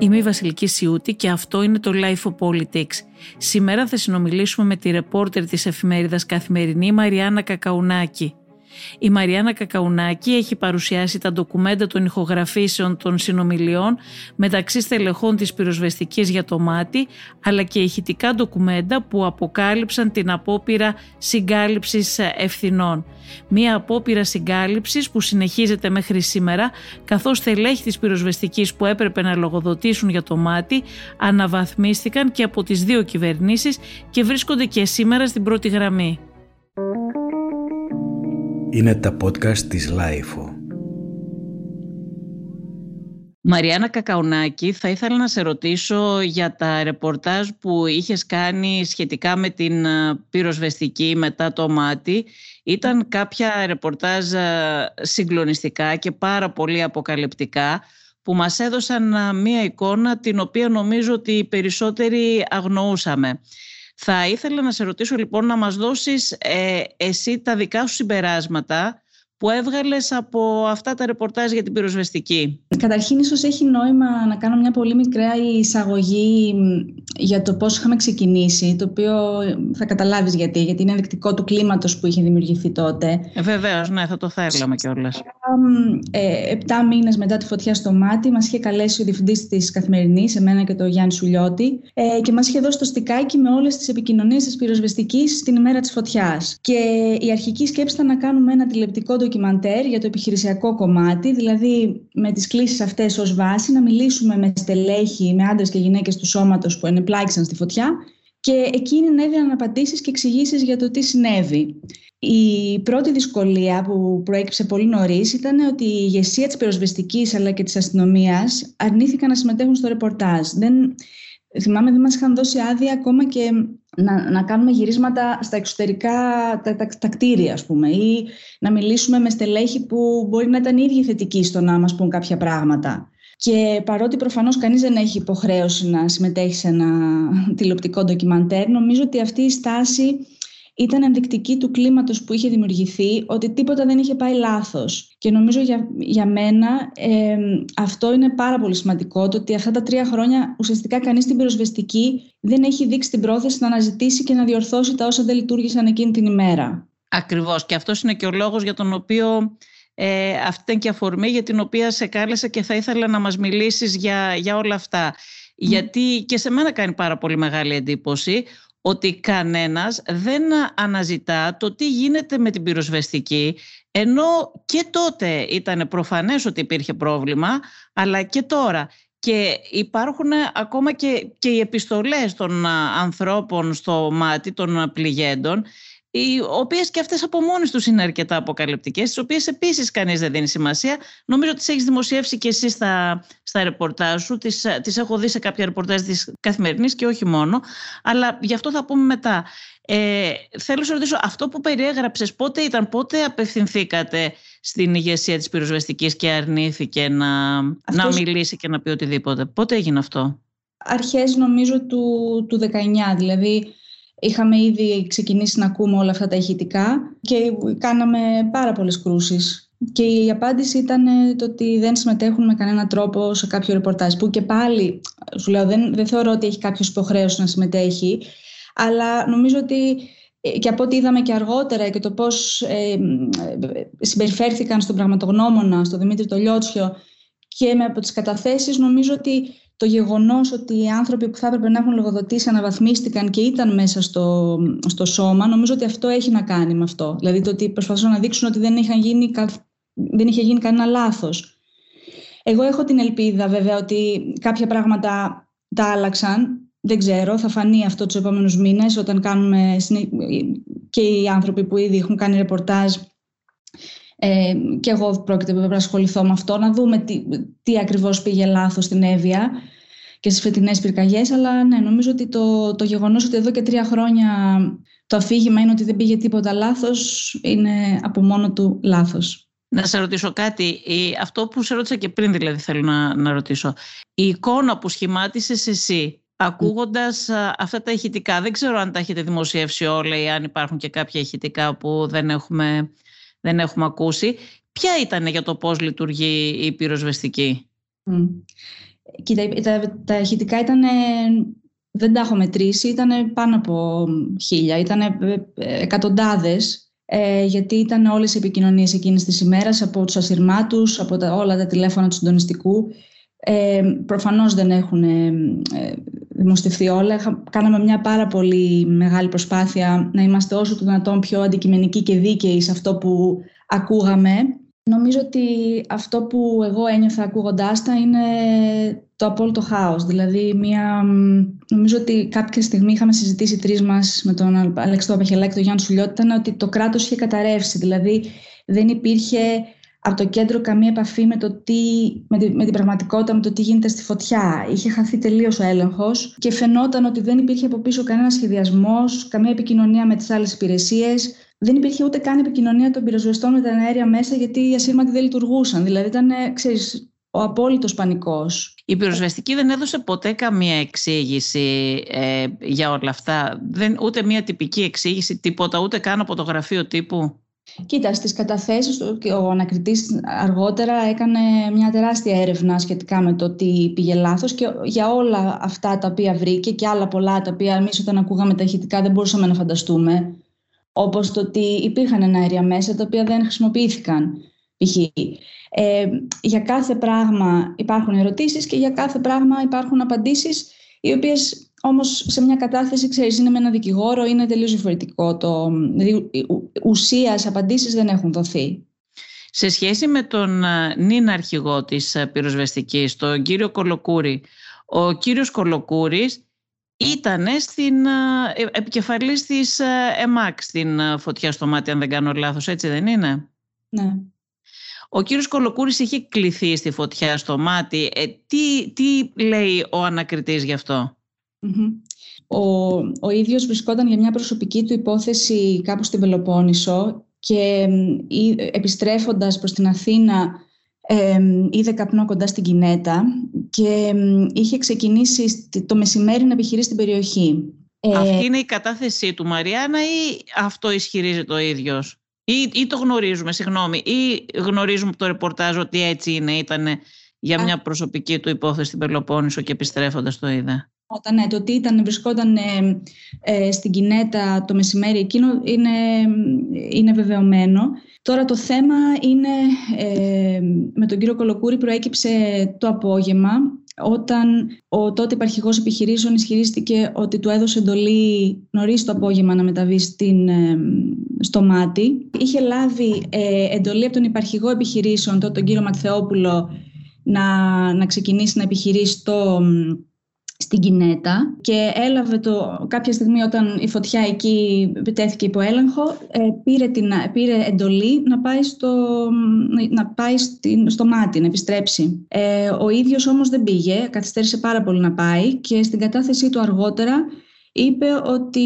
Είμαι η Βασιλική Σιούτη και αυτό είναι το Life of Politics. Σήμερα θα συνομιλήσουμε με τη ρεπόρτερ της εφημερίδας Καθημερινή Μαριάννα Κακαουνάκη. Η Μαριάννα Κακαουνάκη έχει παρουσιάσει τα ντοκουμέντα των ηχογραφήσεων των συνομιλιών μεταξύ στελεχών της πυροσβεστικής για το μάτι, αλλά και ηχητικά ντοκουμέντα που αποκάλυψαν την απόπειρα συγκάλυψης ευθυνών. Μία απόπειρα συγκάλυψης που συνεχίζεται μέχρι σήμερα, καθώς στελέχη της πυροσβεστικής που έπρεπε να λογοδοτήσουν για το Μάτι αναβαθμίστηκαν και από τις δύο κυβερνήσεις και βρίσκονται και σήμερα στην πρώτη γραμμή. Είναι τα podcast της LiFO. Μαριάννα Κακαουνάκη, θα ήθελα να σε ρωτήσω για τα ρεπορτάζ που είχες κάνει σχετικά με την ε, πυροσβεστική μετά το Μάτι. Ήταν κάποια ρεπορτάζ ε, συγκλονιστικά και πάρα πολύ αποκαλυπτικά που μας έδωσαν ε, μία εικόνα την οποία νομίζω ότι οι περισσότεροι αγνοούσαμε. Θα ήθελα να σε ρωτήσω λοιπόν να μας δώσεις ε, εσύ τα δικά σου συμπεράσματα που έβγαλες από αυτά τα ρεπορτάζ για την πυροσβεστική. Καταρχήν ίσως έχει νόημα να κάνω μια πολύ μικρά εισαγωγή για το πώς είχαμε ξεκινήσει, το οποίο θα καταλάβεις γιατί, γιατί είναι ενδεικτικό του κλίματος που είχε δημιουργηθεί τότε. Ε, βεβαίως, ναι, θα το θέλαμε κιόλας. Ε, επτά μήνες μετά τη φωτιά στο μάτι μας είχε καλέσει ο διευθυντής της Καθημερινής, εμένα και το Γιάννη Σουλιώτη, ε, και μας είχε δώσει το στικάκι με όλες τις επικοινωνίες της πυροσβεστικής την ημέρα της φωτιάς. Και η αρχική σκέψη ήταν να κάνουμε ένα τηλεπτικό ντοκιμαντέρ για το επιχειρησιακό κομμάτι, δηλαδή με τις κλήσεις αυτές ως βάση να μιλήσουμε με στελέχη, με άντρες και γυναίκες του σώματος που ενεπλάκησαν στη φωτιά και εκείνοι να έδιναν απαντήσεις και εξηγήσεις για το τι συνέβη. Η πρώτη δυσκολία που προέκυψε πολύ νωρίς ήταν ότι η ηγεσία της πυροσβεστικής αλλά και της αστυνομίας αρνήθηκαν να συμμετέχουν στο ρεπορτάζ. Δεν, θυμάμαι δεν μας είχαν δώσει άδεια ακόμα και να, να κάνουμε γυρίσματα στα εξωτερικά τα, τα, τα, κτίρια ας πούμε ή να μιλήσουμε με στελέχη που μπορεί να ήταν ήδη θετικοί στο να μας πούν κάποια πράγματα. Και παρότι προφανώς κανείς δεν έχει υποχρέωση να συμμετέχει σε ένα τηλεοπτικό ντοκιμαντέρ, νομίζω ότι αυτή η στάση ήταν ενδεικτική του κλίματος που είχε δημιουργηθεί, ότι τίποτα δεν είχε πάει λάθος. Και νομίζω για, για μένα ε, αυτό είναι πάρα πολύ σημαντικό, το ότι αυτά τα τρία χρόνια ουσιαστικά κανείς στην πυροσβεστική δεν έχει δείξει την πρόθεση να αναζητήσει και να διορθώσει τα όσα δεν λειτουργήσαν εκείνη την ημέρα. Ακριβώς και αυτός είναι και ο λόγος για τον οποίο ε, αυτή ήταν και αφορμή για την οποία σε κάλεσα και θα ήθελα να μας μιλήσεις για, για όλα αυτά. Γιατί και σε μένα κάνει πάρα πολύ μεγάλη εντύπωση ότι κανένας δεν αναζητά το τι γίνεται με την πυροσβεστική ενώ και τότε ήταν προφανές ότι υπήρχε πρόβλημα αλλά και τώρα. Και υπάρχουν ακόμα και, και οι επιστολές των ανθρώπων στο μάτι των πληγέντων οι οποίες και αυτές από μόνες τους είναι αρκετά αποκαλυπτικές, τις οποίες επίσης κανείς δεν δίνει σημασία. Νομίζω ότι τις έχεις δημοσιεύσει και εσύ στα, στα ρεπορτάζ σου. Τις έχω δει σε κάποια ρεπορτάζ της καθημερινής και όχι μόνο. Αλλά γι' αυτό θα πούμε μετά. Ε, θέλω να σε ρωτήσω, αυτό που περιέγραψες, πότε ήταν, πότε απευθυνθήκατε στην ηγεσία της πυροσβεστικής και αρνήθηκε να, να μιλήσει και να πει οτιδήποτε; Πότε έγινε αυτό; Αρχές νομίζω του, του 19, δηλαδή Είχαμε ήδη ξεκινήσει να ακούμε όλα αυτά τα ηχητικά και κάναμε πάρα πολλές κρούσεις. Και η απάντηση ήταν το ότι δεν συμμετέχουν με κανένα τρόπο σε κάποιο ρεπορτάζ. Που και πάλι, σου λέω, δεν, δεν θεωρώ ότι έχει κάποιος υποχρέωση να συμμετέχει. Αλλά νομίζω ότι ε, και από ό,τι είδαμε και αργότερα και το πώς ε, συμπεριφέρθηκαν στον πραγματογνώμονα, στον Δημήτρη Τολιότσιο και με από τις καταθέσεις νομίζω ότι το γεγονός ότι οι άνθρωποι που θα έπρεπε να έχουν λογοδοτήσει αναβαθμίστηκαν και ήταν μέσα στο, στο σώμα, νομίζω ότι αυτό έχει να κάνει με αυτό. Δηλαδή το ότι προσπαθούν να δείξουν ότι δεν, είχαν γίνει, δεν είχε γίνει κανένα λάθος. Εγώ έχω την ελπίδα βέβαια ότι κάποια πράγματα τα άλλαξαν. Δεν ξέρω, θα φανεί αυτό τους επόμενους μήνες όταν κάνουμε και οι άνθρωποι που ήδη έχουν κάνει ρεπορτάζ ε, και εγώ πρόκειται να ασχοληθώ με αυτό, να δούμε τι, τι ακριβώς πήγε λάθος στην Εύβοια και στις φετινές πυρκαγιές, αλλά ναι, νομίζω ότι το, το γεγονός ότι εδώ και τρία χρόνια το αφήγημα είναι ότι δεν πήγε τίποτα λάθος, είναι από μόνο του λάθος. Να σε ρωτήσω κάτι, αυτό που σε ρώτησα και πριν δηλαδή θέλω να, να ρωτήσω. Η εικόνα που σχημάτισες εσύ ακούγοντας αυτά τα ηχητικά, δεν ξέρω αν τα έχετε δημοσιεύσει όλα ή αν υπάρχουν και κάποια ηχητικά που δεν έχουμε δεν έχουμε ακούσει. Ποια ήταν για το πώς λειτουργεί η πυροσβεστική; Κοίτα, τα, τα ηχητικά ήταν, δεν τα έχω μετρήσει, ήταν πάνω από χίλια, ήταν εκατοντάδες, ε, γιατί ήταν όλες οι επικοινωνίες εκείνης της ημέρας, από τους ασυρμάτους, από τα, όλα τα τηλέφωνα του συντονιστικού. Ε, προφανώς δεν έχουν ε, δημοστευθεί όλα. Κάναμε μια πάρα πολύ μεγάλη προσπάθεια να είμαστε όσο το δυνατόν πιο αντικειμενικοί και δίκαιοι σε αυτό που ακούγαμε. Νομίζω ότι αυτό που εγώ ένιωθα ακούγοντάς τα είναι το απόλυτο χάος. Δηλαδή, μια, νομίζω ότι κάποια στιγμή είχαμε συζητήσει τρεις μας με τον Αλέξη Παχελάκη και τον Γιάννη Σουλιώτη, ήταν ότι το κράτος είχε καταρρεύσει. Δηλαδή, δεν υπήρχε από το κέντρο καμία επαφή με, το τι, με, τη, με την πραγματικότητα, με το τι γίνεται στη φωτιά. Είχε χαθεί τελείως ο έλεγχος και φαινόταν ότι δεν υπήρχε από πίσω κανένα σχεδιασμός, καμία επικοινωνία με τις άλλες υπηρεσίες. Δεν υπήρχε ούτε καν επικοινωνία των πυροσβεστών με τα αέρια μέσα, γιατί οι ασύρματοι δεν λειτουργούσαν. Δηλαδή ήταν, ξέρεις, ο απόλυτος πανικός. Η πυροσβεστική δεν έδωσε ποτέ καμία εξήγηση ε, για όλα αυτά. Δεν, ούτε μια τυπική εξήγηση, τίποτα, ούτε καν από το γραφείο τύπου. Κοίτα, στις καταθέσεις ο ανακριτής αργότερα έκανε μια τεράστια έρευνα σχετικά με το τι πήγε λάθος και για όλα αυτά τα οποία βρήκε και άλλα πολλά τα οποία εμείς όταν ακούγαμε τα ηχητικά δεν μπορούσαμε να φανταστούμε όπως το ότι υπήρχαν αέρια μέσα τα οποία δεν χρησιμοποιήθηκαν. Ε, για κάθε πράγμα υπάρχουν ερωτήσεις και για κάθε πράγμα υπάρχουν απαντήσεις οι οποίες όμως σε μια κατάθεση, ξέρεις, είναι με ένα δικηγόρο, είναι τελείως διαφορετικό. Το, δηλαδή, ουσίας απαντήσεις δεν έχουν δοθεί. Σε σχέση με τον νυν αρχηγό της πυροσβεστικής, τον κύριο Κολοκούρη, ο κύριος Κολοκούρης ήταν στην ε, επικεφαλής της ΕΜΑΚ στην φωτιά στο μάτι, αν δεν κάνω λάθος, έτσι δεν είναι; Ναι. Ο κύριος Κολοκούρης είχε κληθεί στη φωτιά στο μάτι. Ε, τι, τι λέει ο ανακριτής γι' αυτο Ο, ο ίδιος βρισκόταν για μια προσωπική του υπόθεση κάπου στην Πελοπόννησο και επιστρέφοντας προς την Αθήνα ε, είδε καπνό κοντά στην Κινέτα και είχε ξεκινήσει το μεσημέρι να επιχειρεί στην περιοχή. Ε, Αυτή είναι η κατάθεσή του Μαριάννα ή αυτό ισχυρίζεται ο ίδιος; Ή, ή το γνωρίζουμε, συγγνώμη, ή γνωρίζουμε το ρεπορτάζ ότι έτσι είναι, ήταν για μια προσωπική του υπόθεση στην Πελοπόννησο και επιστρέφοντας το είδε; Όταν ναι, το ότι ήταν, βρισκόταν ε, ε, στην Κινέτα το μεσημέρι εκείνο είναι, είναι βεβαιωμένο. Τώρα το θέμα είναι, ε, με τον κύριο Κολοκούρη προέκυψε το απόγευμα όταν ο τότε υπαρχηγός επιχειρήσεων ισχυρίστηκε ότι του έδωσε εντολή νωρίς το απόγευμα να μεταβεί στην, ε, στο μάτι. Είχε λάβει ε, εντολή από τον υπαρχηγό επιχειρήσεων, τότε τον κύριο Ματθεόπουλο, να, να ξεκινήσει να επιχειρήσει το, στην Κινέτα και έλαβε το, κάποια στιγμή όταν η φωτιά εκεί επιτέθηκε υπό έλεγχο ε, πήρε, την, πήρε εντολή να πάει, στο, να πάει στο μάτι, να επιστρέψει. Ε, ο ίδιος όμως δεν πήγε, καθυστέρησε πάρα πολύ να πάει και στην κατάθεσή του αργότερα είπε ότι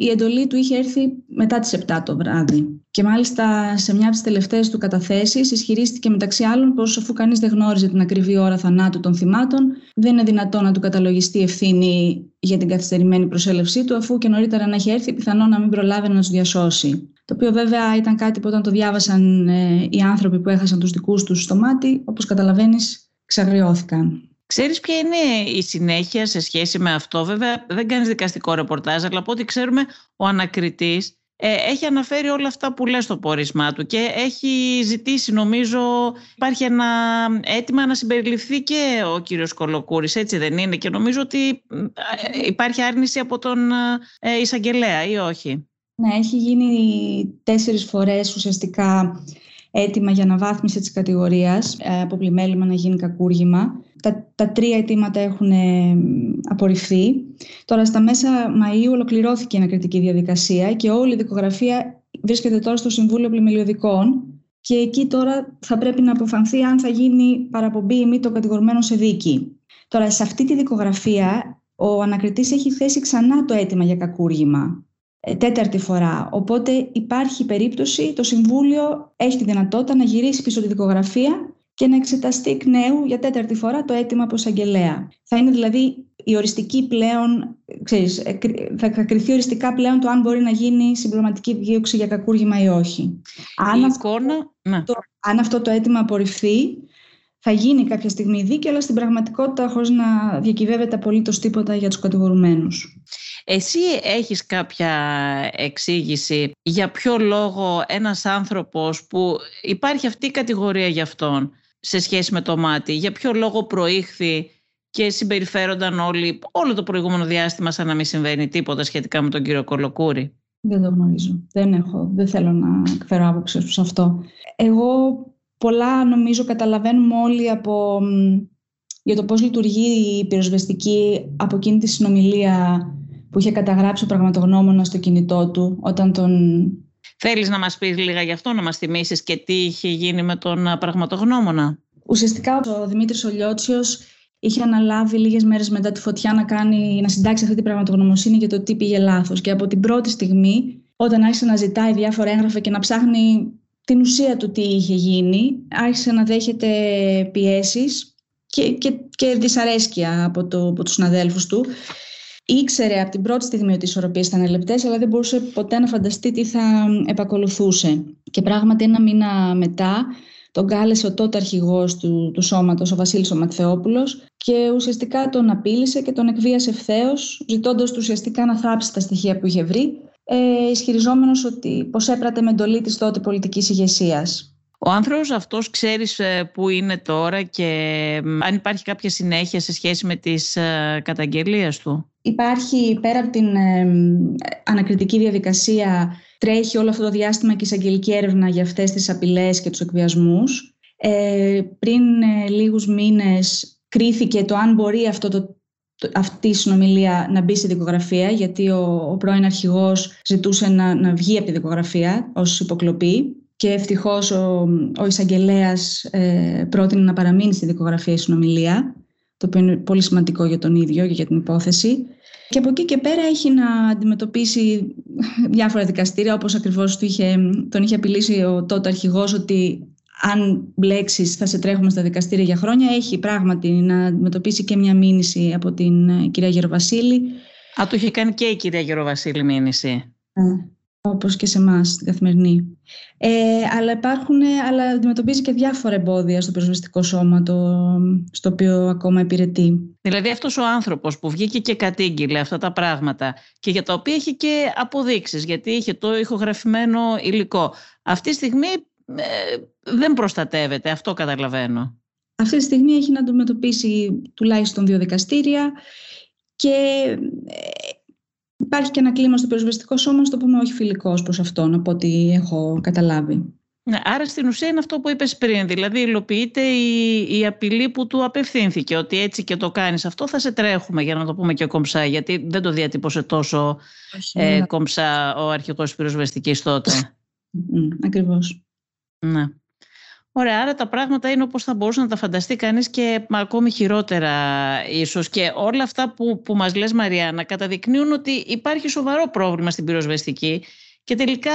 η εντολή του είχε έρθει μετά τις 7 το βράδυ. Και μάλιστα σε μια από τις τελευταίες του καταθέσεις ισχυρίστηκε μεταξύ άλλων πως αφού κανείς δεν γνώριζε την ακριβή ώρα θανάτου των θυμάτων δεν είναι δυνατό να του καταλογιστεί ευθύνη για την καθυστερημένη προσέλευσή του αφού και νωρίτερα να έχει έρθει πιθανό να μην προλάβει να τους διασώσει. Το οποίο βέβαια ήταν κάτι που όταν το διάβασαν ε, οι άνθρωποι που έχασαν τους δικούς τους στο μάτι, όπως καταλαβαίνεις, ξαγριώθηκαν. Ξέρεις ποια είναι η συνέχεια σε σχέση με αυτό; Βέβαια δεν κάνεις δικαστικό ρεπορτάζ, αλλά από ό,τι ξέρουμε ο ανακριτής ε, έχει αναφέρει όλα αυτά που λέει στο πόρισμά του και έχει ζητήσει νομίζω υπάρχει ένα αίτημα να συμπεριληφθεί και ο κύριος Κολοκούρης, έτσι δεν είναι; Και νομίζω ότι ε, υπάρχει άρνηση από τον ε, εισαγγελέα ή όχι; Ναι, έχει γίνει τέσσερις φορές ουσιαστικά έτοιμα για αναβάθμιση της κατηγορίας από πλημέλημα να γίνει κακούργημα. Τα, τα τρία αιτήματα έχουν ε, απορριφθεί. Τώρα στα μέσα Μαΐου ολοκληρώθηκε η ανακριτική διαδικασία και όλη η δικογραφία βρίσκεται τώρα στο Συμβούλιο Πλημελιωδικών και εκεί τώρα θα πρέπει να αποφανθεί αν θα γίνει παραπομπή ή μη το κατηγορουμένο σε δίκη. Τώρα σε αυτή τη δικογραφία ο ανακριτής έχει θέσει ξανά το αίτημα για κακούργημα ε, τέταρτη φορά. Οπότε υπάρχει περίπτωση, το Συμβούλιο έχει τη δυνατότητα να γυρίσει πίσω τη δικογραφία και να εξεταστεί εκ νέου για τέταρτη φορά το αίτημα από εισαγγελέα. Θα είναι δηλαδή η οριστική πλέον, ξέρεις, ε, θα κρυθεί οριστικά πλέον το αν μπορεί να γίνει συμπληρωματική δίωξη για κακούργημα ή όχι. Αν, αυτό, ναι. το, αν αυτό το αίτημα απορριφθεί, θα γίνει κάποια στιγμή δίκαιο, αλλά στην πραγματικότητα χωρίς να διακυβεύεται απολύτως τίποτα για τους κατηγορουμένους. Εσύ έχεις κάποια εξήγηση για ποιο λόγο ένας άνθρωπος που υπάρχει αυτή η κατηγορία για αυτόν σε σχέση με το μάτι, για ποιο λόγο προήχθη και συμπεριφέρονταν όλοι όλο το προηγούμενο διάστημα σαν να μην συμβαίνει τίποτα σχετικά με τον κύριο Κολοκούρη; Δεν το γνωρίζω. Δεν, έχω, δεν θέλω να εκφέρω άποψη σε αυτό. Εγώ πολλά νομίζω καταλαβαίνουμε όλοι από, για το πώς λειτουργεί η πυροσβεστική από εκείνη τη συνομιλία που είχε καταγράψει ο πραγματογνώμονας στο κινητό του όταν τον... Θέλεις να μας πεις λίγα γι' αυτό, να μας θυμίσεις και τι είχε γίνει με τον πραγματογνώμονα; Ουσιαστικά ο Δημήτρης Ολιώτσιος είχε αναλάβει λίγες μέρες μετά τη φωτιά να, κάνει, να συντάξει αυτή την πραγματογνωμοσύνη για το τι πήγε λάθος. Και από την πρώτη στιγμή, όταν άρχισε να ζητάει διάφορα έγγραφα και να ψάχνει την ουσία του τι είχε γίνει, άρχισε να δέχεται πιέσεις και, και, και δυσαρέσκεια από, το, από τους συναδέλφους του. Ήξερε από την πρώτη στιγμή ότι οι ισορροπίες ήταν λεπτές, αλλά δεν μπορούσε ποτέ να φανταστεί τι θα επακολουθούσε. Και πράγματι ένα μήνα μετά τον κάλεσε ο τότε αρχηγός του, του σώματος, ο Βασίλης ο Ματθεόπουλος και ουσιαστικά τον απείλησε και τον εκβίασε ευθέως, ζητώντας του ουσιαστικά να θάψει τα στοιχεία που είχε βρει, ε, ισχυριζόμενος ότι πως έπρατε με εντολή της τότε πολιτικής ηγεσίας. Ο άνθρωπος αυτός ξέρεις ε, που είναι τώρα και αν υπάρχει κάποια συνέχεια σε σχέση με τις ε, καταγγελίες του; Υπάρχει πέρα από την ε, ανακριτική διαδικασία τρέχει όλο αυτό το διάστημα και εισαγγελική έρευνα για αυτές τις απειλές και τους εκβιασμούς. Ε, πριν ε, λίγους μήνες κρίθηκε το αν μπορεί αυτό το, αυτή η συνομιλία να μπει στη δικογραφία γιατί ο, ο πρώην αρχηγός ζητούσε να, να βγει από τη δικογραφία ως υποκλοπή και ευτυχώς ο, ο εισαγγελέας ε, πρότεινε να παραμείνει στη δικογραφία η συνομιλία το οποίο είναι πολύ σημαντικό για τον ίδιο και για την υπόθεση. Και από εκεί και πέρα έχει να αντιμετωπίσει διάφορα δικαστήρια, όπως ακριβώς του είχε, τον είχε απειλήσει ο τότε αρχηγός ότι αν μπλέξεις θα σε τρέχουμε στα δικαστήρια για χρόνια. Έχει πράγματι να αντιμετωπίσει και μια μήνυση από την ε, κυρία Γεροβασίλη. Α, του είχε κάνει και η κυρία Γεροβασίλη μήνυση. Ε, όπως και σε εμάς στην καθημερινή. Ε, αλλά υπάρχουν, αλλά αντιμετωπίζει και διάφορα εμπόδια στο πυροσβεστικό σώμα το, στο οποίο ακόμα υπηρετεί. Δηλαδή αυτός ο άνθρωπος που βγήκε και κατήγγειλε αυτά τα πράγματα και για τα οποία έχει και αποδείξεις, γιατί είχε το ηχογραφημένο υλικό. Αυτή τη στιγμή ε, δεν προστατεύεται, αυτό καταλαβαίνω. Αυτή τη στιγμή έχει να αντιμετωπίσει τουλάχιστον δύο δικαστήρια και ε, Υπάρχει και ένα κλίμα στο πυροσβεστικό σώμα, στο πούμε όχι φιλικός προς αυτόν, από ό,τι έχω καταλάβει. Ναι, άρα στην ουσία είναι αυτό που είπες πριν, δηλαδή υλοποιείται η, η απειλή που του απευθύνθηκε, ότι έτσι και το κάνεις αυτό θα σε τρέχουμε, για να το πούμε και κομψά, γιατί δεν το διατύπωσε τόσο ε, ναι. κομψά ο αρχικός πυροσβεστικής τότε. Ακριβώς. Ναι. Ωραία, άρα τα πράγματα είναι όπως θα μπορούσε να τα φανταστεί κανείς και ακόμη χειρότερα ίσως. Και όλα αυτά που, που μας λες Μαριάννα καταδεικνύουν ότι υπάρχει σοβαρό πρόβλημα στην πυροσβεστική και τελικά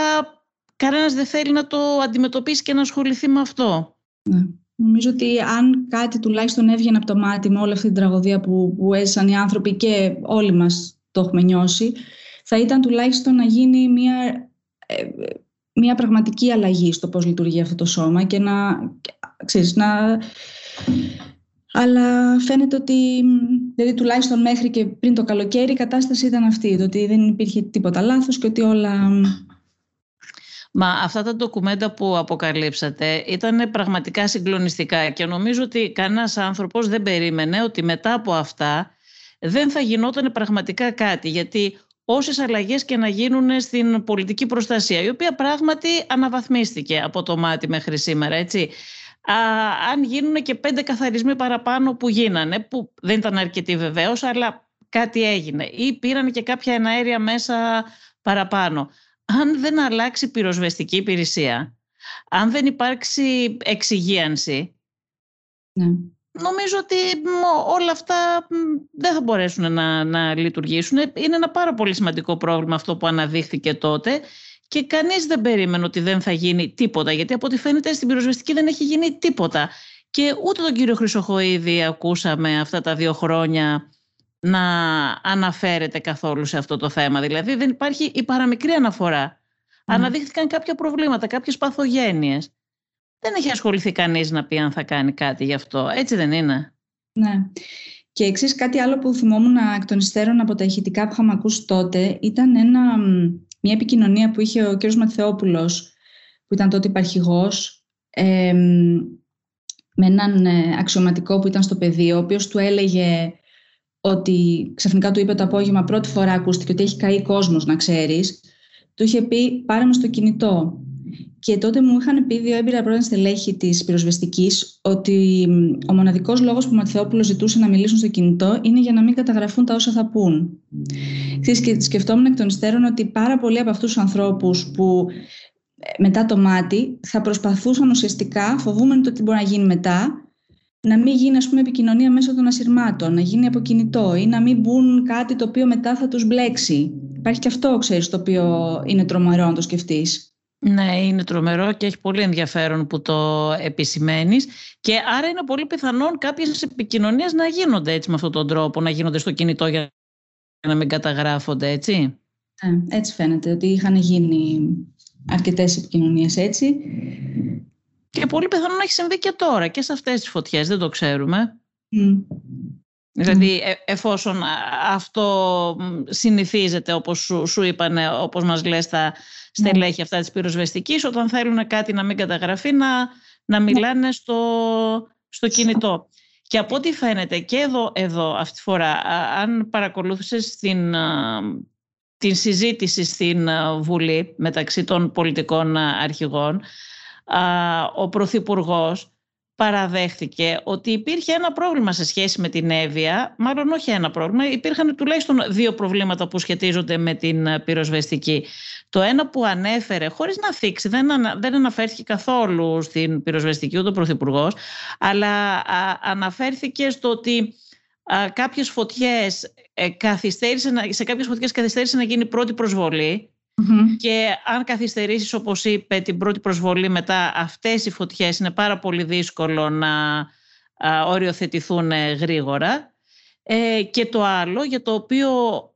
κανένας δεν θέλει να το αντιμετωπίσει και να ασχοληθεί με αυτό. Ναι. Νομίζω ότι αν κάτι τουλάχιστον έβγαινε από το μάτι με όλη αυτή την τραγωδία που, που έζησαν οι άνθρωποι και όλοι μας το έχουμε νιώσει, θα ήταν τουλάχιστον να γίνει μια ε, μια πραγματική αλλαγή στο πώς λειτουργεί αυτό το σώμα και να, ξέρεις, να... Αλλά φαίνεται ότι, δηλαδή τουλάχιστον μέχρι και πριν το καλοκαίρι η κατάσταση ήταν αυτή, το ότι δεν υπήρχε τίποτα λάθος και ότι όλα... Μα αυτά τα ντοκουμέντα που αποκαλύψατε ήταν πραγματικά συγκλονιστικά και νομίζω ότι κανένας άνθρωπος δεν περίμενε ότι μετά από αυτά δεν θα γινόταν πραγματικά κάτι γιατί όσες αλλαγές και να γίνουν στην πολιτική προστασία, η οποία πράγματι αναβαθμίστηκε από το μάτι μέχρι σήμερα, έτσι. Α, αν γίνουν και πέντε καθαρισμοί παραπάνω που γίνανε, που δεν ήταν αρκετοί βεβαίως, αλλά κάτι έγινε. Ή πήραν και κάποια εναέρια μέσα παραπάνω. Αν δεν αλλάξει πυροσβεστική υπηρεσία, αν δεν υπάρξει εξυγίανση, ναι νομίζω ότι όλα αυτά δεν θα μπορέσουν να, να λειτουργήσουν. Είναι ένα πάρα πολύ σημαντικό πρόβλημα αυτό που αναδείχθηκε τότε και κανείς δεν περίμενε ότι δεν θα γίνει τίποτα, γιατί από ό,τι φαίνεται στην πυροσβεστική δεν έχει γίνει τίποτα. Και ούτε τον κύριο Χρυσοχοίδη ακούσαμε αυτά τα δύο χρόνια να αναφέρεται καθόλου σε αυτό το θέμα. Δηλαδή δεν υπάρχει η παραμικρή αναφορά. Αναδείχθηκαν κάποια προβλήματα, κάποιες παθογένειες. Δεν έχει ασχοληθεί κανείς να πει αν θα κάνει κάτι γι' αυτό. Έτσι δεν είναι. Ναι. Και εξής κάτι άλλο που θυμόμουν εκ των υστέρων από τα ηχητικά που είχαμε ακούσει τότε ήταν ένα, μια επικοινωνία που είχε ο κ. Μαθεόπουλος που ήταν τότε υπαρχηγός ε, με έναν ε, αξιωματικό που ήταν στο πεδίο ο οποίος του έλεγε ότι ξαφνικά του είπε το απόγευμα πρώτη φορά ακούστηκε ότι έχει καεί κόσμος να ξέρεις του είχε πει πάρε με στο κινητό και τότε μου είχαν πει δύο έμπειρα πρώην στελέχη της πυροσβεστικής ότι ο μοναδικός λόγος που ο Ματθεόπουλος ζητούσε να μιλήσουν στο κινητό είναι για να μην καταγραφούν τα όσα θα πούν. Και σκεφτόμουν εκ των υστέρων ότι πάρα πολλοί από αυτούς τους ανθρώπους που ε, μετά το μάτι θα προσπαθούσαν ουσιαστικά, φοβούμενοι το τι μπορεί να γίνει μετά, να μην γίνει ας πούμε, επικοινωνία μέσω των ασυρμάτων, να γίνει από κινητό ή να μην μπουν κάτι το οποίο μετά θα τους μπλέξει. Υπάρχει και αυτό, ξέρεις, το οποίο είναι τρομερό να το σκεφτείς. Ναι, είναι τρομερό και έχει πολύ ενδιαφέρον που το επισημαίνεις και άρα είναι πολύ πιθανόν κάποιες επικοινωνίες να γίνονται έτσι με αυτόν τον τρόπο, να γίνονται στο κινητό για να μην καταγράφονται, έτσι. Ε, έτσι φαίνεται, ότι είχαν γίνει αρκετές επικοινωνίες έτσι. Και πολύ πιθανόν να έχει συμβεί και τώρα και σε αυτές τις φωτιές, δεν το ξέρουμε. Δηλαδή ε, εφόσον αυτό συνηθίζεται όπως σου, σου είπανε, όπως μας λες τα στελέχη αυτά της πυροσβεστικής, όταν θέλουν κάτι να μην καταγραφεί να, να ναι. μιλάνε στο, στο κινητό. Και από ό,τι φαίνεται και εδώ, εδώ αυτή τη φορά, αν παρακολούθησες την, την συζήτηση στην Βουλή μεταξύ των πολιτικών αρχηγών, ο Πρωθυπουργός παραδέχθηκε ότι υπήρχε ένα πρόβλημα σε σχέση με την Εύβοια, μάλλον όχι ένα πρόβλημα, υπήρχαν τουλάχιστον δύο προβλήματα που σχετίζονται με την πυροσβεστική. Το ένα που ανέφερε, χωρίς να θίξει, δεν, δεν αναφέρθηκε καθόλου στην πυροσβεστική ούτε ο Πρωθυπουργός, αλλά αναφέρθηκε στο ότι α, κάποιες φωτιές ε, σε κάποιες φωτιές καθυστέρησε να γίνει πρώτη προσβολή και αν καθυστερήσεις όπως είπε την πρώτη προσβολή μετά αυτές οι φωτιές είναι πάρα πολύ δύσκολο να α, οριοθετηθούν γρήγορα. Ε, και το άλλο για το οποίο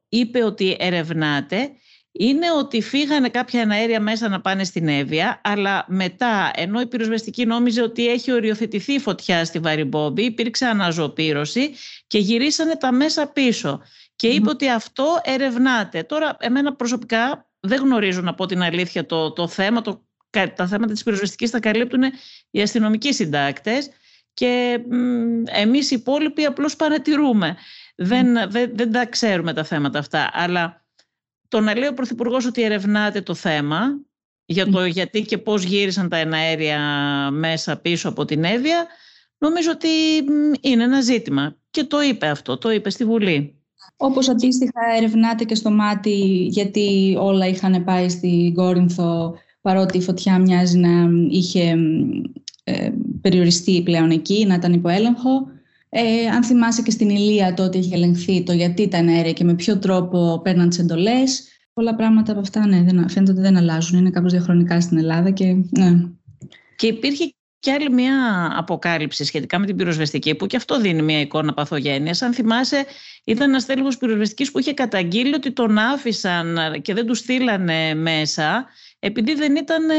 είπε ότι ερευνάται είναι ότι φύγανε κάποια αέρια μέσα να πάνε στην Εύβοια, αλλά μετά, ενώ η πυροσβεστική νόμιζε ότι έχει οριοθετηθεί η φωτιά στη Βαριμπόμπη, υπήρξε αναζωοπήρωση και γυρίσανε τα μέσα πίσω. Και είπε ότι αυτό ερευνάται. Τώρα, εμένα προσωπικά δεν γνωρίζουν από την αλήθεια το, το θέμα. Το, τα θέματα της πυροσβεστικής τα καλύπτουν οι αστυνομικοί συντάκτες και εμείς οι υπόλοιποι απλώς παρατηρούμε. Δεν, δεν, δεν τα ξέρουμε τα θέματα αυτά. Αλλά το να λέει ο Πρωθυπουργός ότι ερευνάται το θέμα για το γιατί και πώς γύρισαν τα εναέρια μέσα πίσω από την Εύβοια, νομίζω ότι είναι ένα ζήτημα. Και το είπε αυτό, το είπε στη Βουλή. Όπως αντίστοιχα ερευνάται και στο μάτι γιατί όλα είχαν πάει στην Κόρινθο παρότι η φωτιά μοιάζει να είχε ε, περιοριστεί πλέον εκεί, να ήταν υπό έλεγχο. Ε, αν θυμάσαι και στην Ηλία τότε είχε ελεγχθεί το γιατί ήταν αέρια και με ποιο τρόπο παίρναν τις εντολές. Πολλά πράγματα από αυτά ναι, δεν, φαίνεται ότι δεν αλλάζουν. Είναι κάπως διαχρονικά στην Ελλάδα. Και, ναι. και υπήρχε και άλλη μια αποκάλυψη σχετικά με την πυροσβεστική, που και αυτό δίνει μια εικόνα παθογένειας. Αν θυμάσαι, ήταν ένας τέλεχο πυροσβεστικής που είχε καταγγείλει ότι τον άφησαν και δεν τους στείλανε μέσα, επειδή δεν ήταν ε,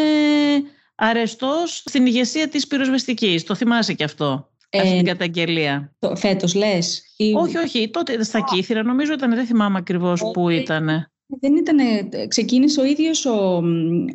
αρεστός στην ηγεσία της πυροσβεστικής. Το θυμάσαι και αυτό. Ε, αυτή την καταγγελία; Φέτος λες. Ή... Όχι, όχι. Τότε στα Κύθυρα, νομίζω ήταν, δεν θυμάμαι ακριβώς πού ήταν. Δεν ήταν, ξεκίνησε ο ίδιος ο,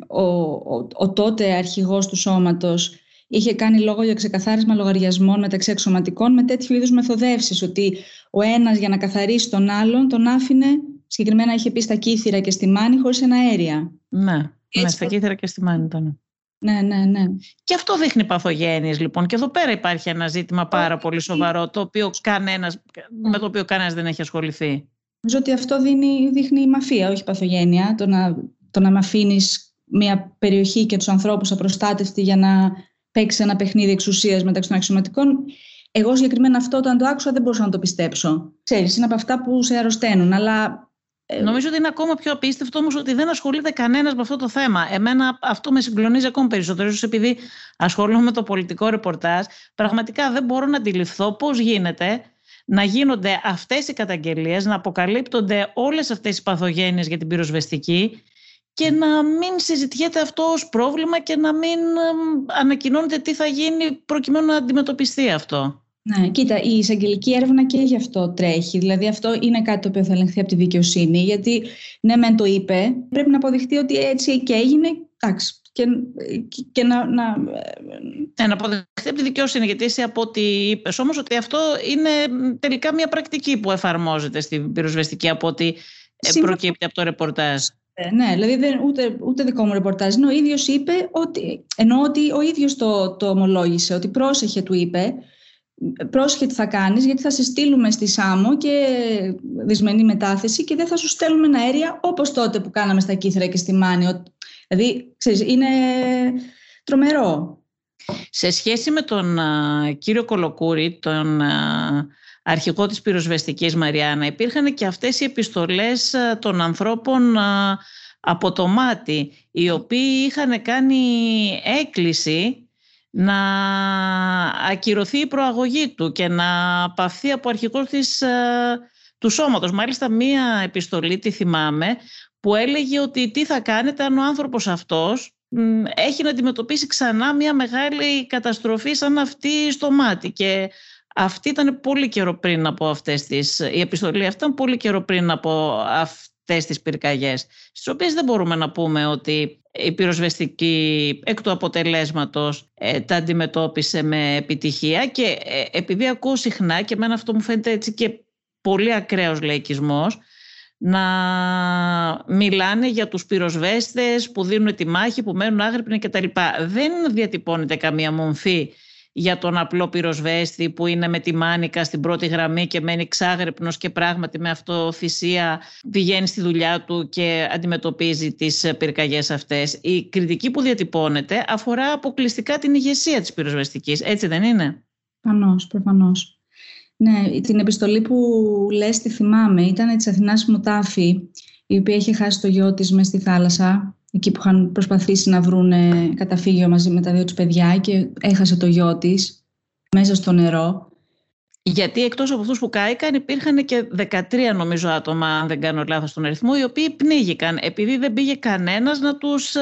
ο, ο, ο τότε αρχηγός του σώματος είχε κάνει λόγο για ξεκαθάρισμα λογαριασμών μεταξύ αξιωματικών με τέτοιου είδους μεθοδεύσεις. Ότι ο ένας για να καθαρίσει τον άλλον τον άφηνε, συγκεκριμένα είχε πει στα κύθυρα και στη μάνη, χωρίς ένα αέρια. Ναι, ναι στα κύθυρα και στη μάνη ήταν. Ναι, ναι, ναι. Και αυτό δείχνει παθογένειες λοιπόν. Και εδώ πέρα υπάρχει ένα ζήτημα πάρα πολύ σοβαρό, το οποίο κανένας, με το οποίο κανένας δεν έχει ασχοληθεί. Νομίζω ότι αυτό δίνει, δείχνει η μαφία, όχι η παθογένεια. Το να, το να αφήνεις μια περιοχή και τους ανθρώπους απροστάτευτοι για να παίξεις ένα παιχνίδι εξουσίας μεταξύ των αξιωματικών. Εγώ συγκεκριμένα αυτό όταν το άκουσα δεν μπορούσα να το πιστέψω. Ξέρεις, είναι από αυτά που σε αρρωσταίνουν, αλλά ε, Νομίζω ότι είναι ακόμα πιο απίστευτο όμως ότι δεν ασχολείται κανένας με αυτό το θέμα. Εμένα αυτό με συγκλονίζει ακόμα περισσότερο, ίσως επειδή ασχολούμαι με το πολιτικό ρεπορτάζ. Πραγματικά δεν μπορώ να αντιληφθώ πώς γίνεται να γίνονται αυτές οι καταγγελίες, να αποκαλύπτονται όλες αυτές οι παθογένειες για την πυροσβεστική και να μην συζητιέται αυτό ως πρόβλημα και να μην ανακοινώνεται τι θα γίνει προκειμένου να αντιμετωπιστεί αυτό. Ναι, κοίτα, η εισαγγελική έρευνα και γι' αυτό τρέχει. Δηλαδή, αυτό είναι κάτι το οποίο θα ελεγχθεί από τη δικαιοσύνη. Γιατί, ναι, μεν το είπε, πρέπει να αποδειχτεί ότι έτσι και έγινε. Εντάξει. Και, και να, να... Ε, να αποδεχτεί από τη δικαιοσύνη, γιατί εσύ από ό,τι είπες όμως ότι αυτό είναι τελικά μια πρακτική που εφαρμόζεται στην πυροσβεστική από ό,τι ε, προκύπτει από το ρεπορτάζ. Ε, ναι, δηλαδή δεν, ούτε, ούτε δικό μου ρεπορτάζ είναι. Ο ίδιος είπε ότι, ενώ ότι ο ίδιος το, το ομολόγησε, ότι πρόσεχε του είπε, πρόσεχε τι θα κάνεις γιατί θα σε στείλουμε στη ΣΑΜΟ και δυσμενή μετάθεση και δεν θα σου στέλνουμε αέρια όπως τότε που κάναμε στα Κύθρα και στη Μάνη. Δηλαδή, ξέρεις, είναι τρομερό. Σε σχέση με τον κύριο Κολοκούρη, τον αρχηγό της πυροσβεστικής Μαριάννα, υπήρχαν και αυτές οι επιστολές των ανθρώπων από το μάτι, οι οποίοι είχαν κάνει έκκληση να ακυρωθεί η προαγωγή του και να παυθεί από αρχηγός της, του σώματος. Μάλιστα μία επιστολή, τη θυμάμαι, που έλεγε ότι τι θα κάνετε αν ο άνθρωπος αυτός έχει να αντιμετωπίσει ξανά μια μεγάλη καταστροφή σαν αυτή στο μάτι και αυτή ήταν πολύ καιρό πριν από αυτές τις, η επιστολή αυτή ήταν πολύ καιρό πριν από αυτές τις πυρκαγιές στις οποίες δεν μπορούμε να πούμε ότι η πυροσβεστική εκ του αποτελέσματος ε, τα αντιμετώπισε με επιτυχία και ε, επειδή ακούω συχνά και εμένα αυτό μου φαίνεται έτσι και πολύ ακραίος λαϊκισμός να μιλάνε για τους πυροσβέστες που δίνουν τη μάχη, που μένουν άγρυπνοι κτλ. Δεν διατυπώνεται καμία μομφή για τον απλό πυροσβέστη που είναι με τη μάνικα στην πρώτη γραμμή και μένει ξάγρυπνος και πράγματι με αυτοθυσία πηγαίνει στη δουλειά του και αντιμετωπίζει τις πυρκαγιές αυτές. Η κριτική που διατυπώνεται αφορά αποκλειστικά την ηγεσία της πυροσβεστικής, έτσι δεν είναι; Προφανώς, προφανώς. Ναι, την επιστολή που λες τη θυμάμαι. Ήταν της Αθηνάς Μουτάφη, η οποία είχε χάσει το γιο της μέσα στη θάλασσα, εκεί που είχαν προσπαθήσει να βρουν καταφύγιο μαζί με τα δύο της παιδιά και έχασε το γιο της μέσα στο νερό. Γιατί εκτός από αυτούς που κάηκαν υπήρχαν και 13 νομίζω άτομα, αν δεν κάνω λάθος τον αριθμό, οι οποίοι πνίγηκαν επειδή δεν πήγε κανένας να τους ε,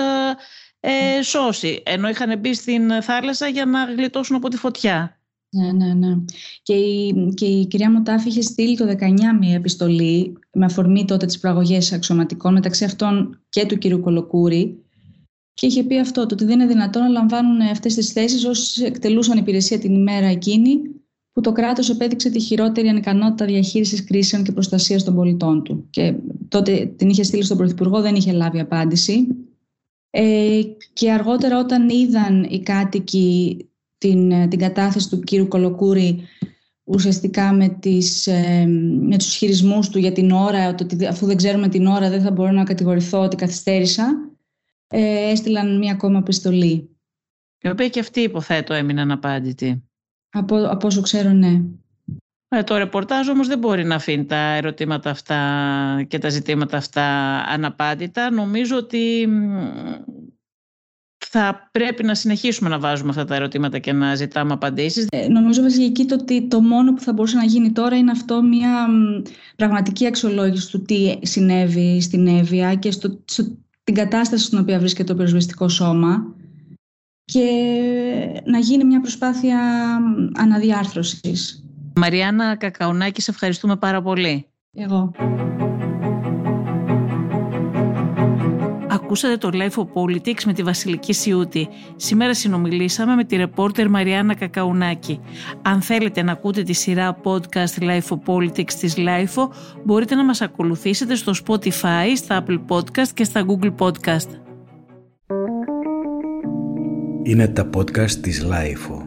ε σώσει, ενώ είχαν μπει στην θάλασσα για να γλιτώσουν από τη φωτιά. Ναι, ναι, ναι. Και η, και η κυρία Μοτάφη είχε στείλει το 19 μία επιστολή με αφορμή τότε τις προαγωγές αξιωματικών μεταξύ αυτών και του κυρίου Κολοκούρη και είχε πει αυτό, το ότι δεν είναι δυνατόν να λαμβάνουν αυτές τις θέσεις όσοι εκτελούσαν υπηρεσία την ημέρα εκείνη που το κράτος επέδειξε τη χειρότερη ανικανότητα διαχείρισης κρίσεων και προστασίας των πολιτών του. Και τότε την είχε στείλει στον Πρωθυπουργό, δεν είχε λάβει απάντηση. Ε, και αργότερα όταν είδαν οι κάτοικοι την, ε, την κατάθεση του κύριου Κολοκούρη ουσιαστικά με, τις, ε, με τους χειρισμούς του για την ώρα, ότι αφού δεν ξέρουμε την ώρα δεν θα μπορώ να κατηγορηθώ ότι καθυστέρησα, ε, έστειλαν μία ακόμα επιστολή. Η οποία και αυτή υποθέτω έμεινε αναπάντητη. Από, από όσο ξέρω, ναι. Ε, το ρεπορτάζ όμως δεν μπορεί να αφήνει τα ερωτήματα αυτά και τα ζητήματα αυτά αναπάντητα. Νομίζω ότι θα πρέπει να συνεχίσουμε να βάζουμε αυτά τα ερωτήματα και να ζητάμε απαντήσεις. Ε, νομίζω βασική το ότι το μόνο που θα μπορούσε να γίνει τώρα είναι αυτό μια πραγματική αξιολόγηση του τι συνέβη στην Εύβοια και στο, την κατάσταση στην οποία βρίσκεται το πυροσβεστικό σώμα και να γίνει μια προσπάθεια αναδιάρθρωσης. Μαριάννα Κακαουνάκη, σε ευχαριστούμε πάρα πολύ. Εγώ. Ακούσατε το Life of Politics με τη Βασιλική Σιούτη. Σήμερα συνομιλήσαμε με τη ρεπόρτερ Μαριάννα Κακαουνάκη. Αν θέλετε να ακούτε τη σειρά podcast Life of Politics της Life μπορείτε να μας ακολουθήσετε στο Spotify, στα Apple Podcast και στα Google Podcast. Είναι τα podcast της Life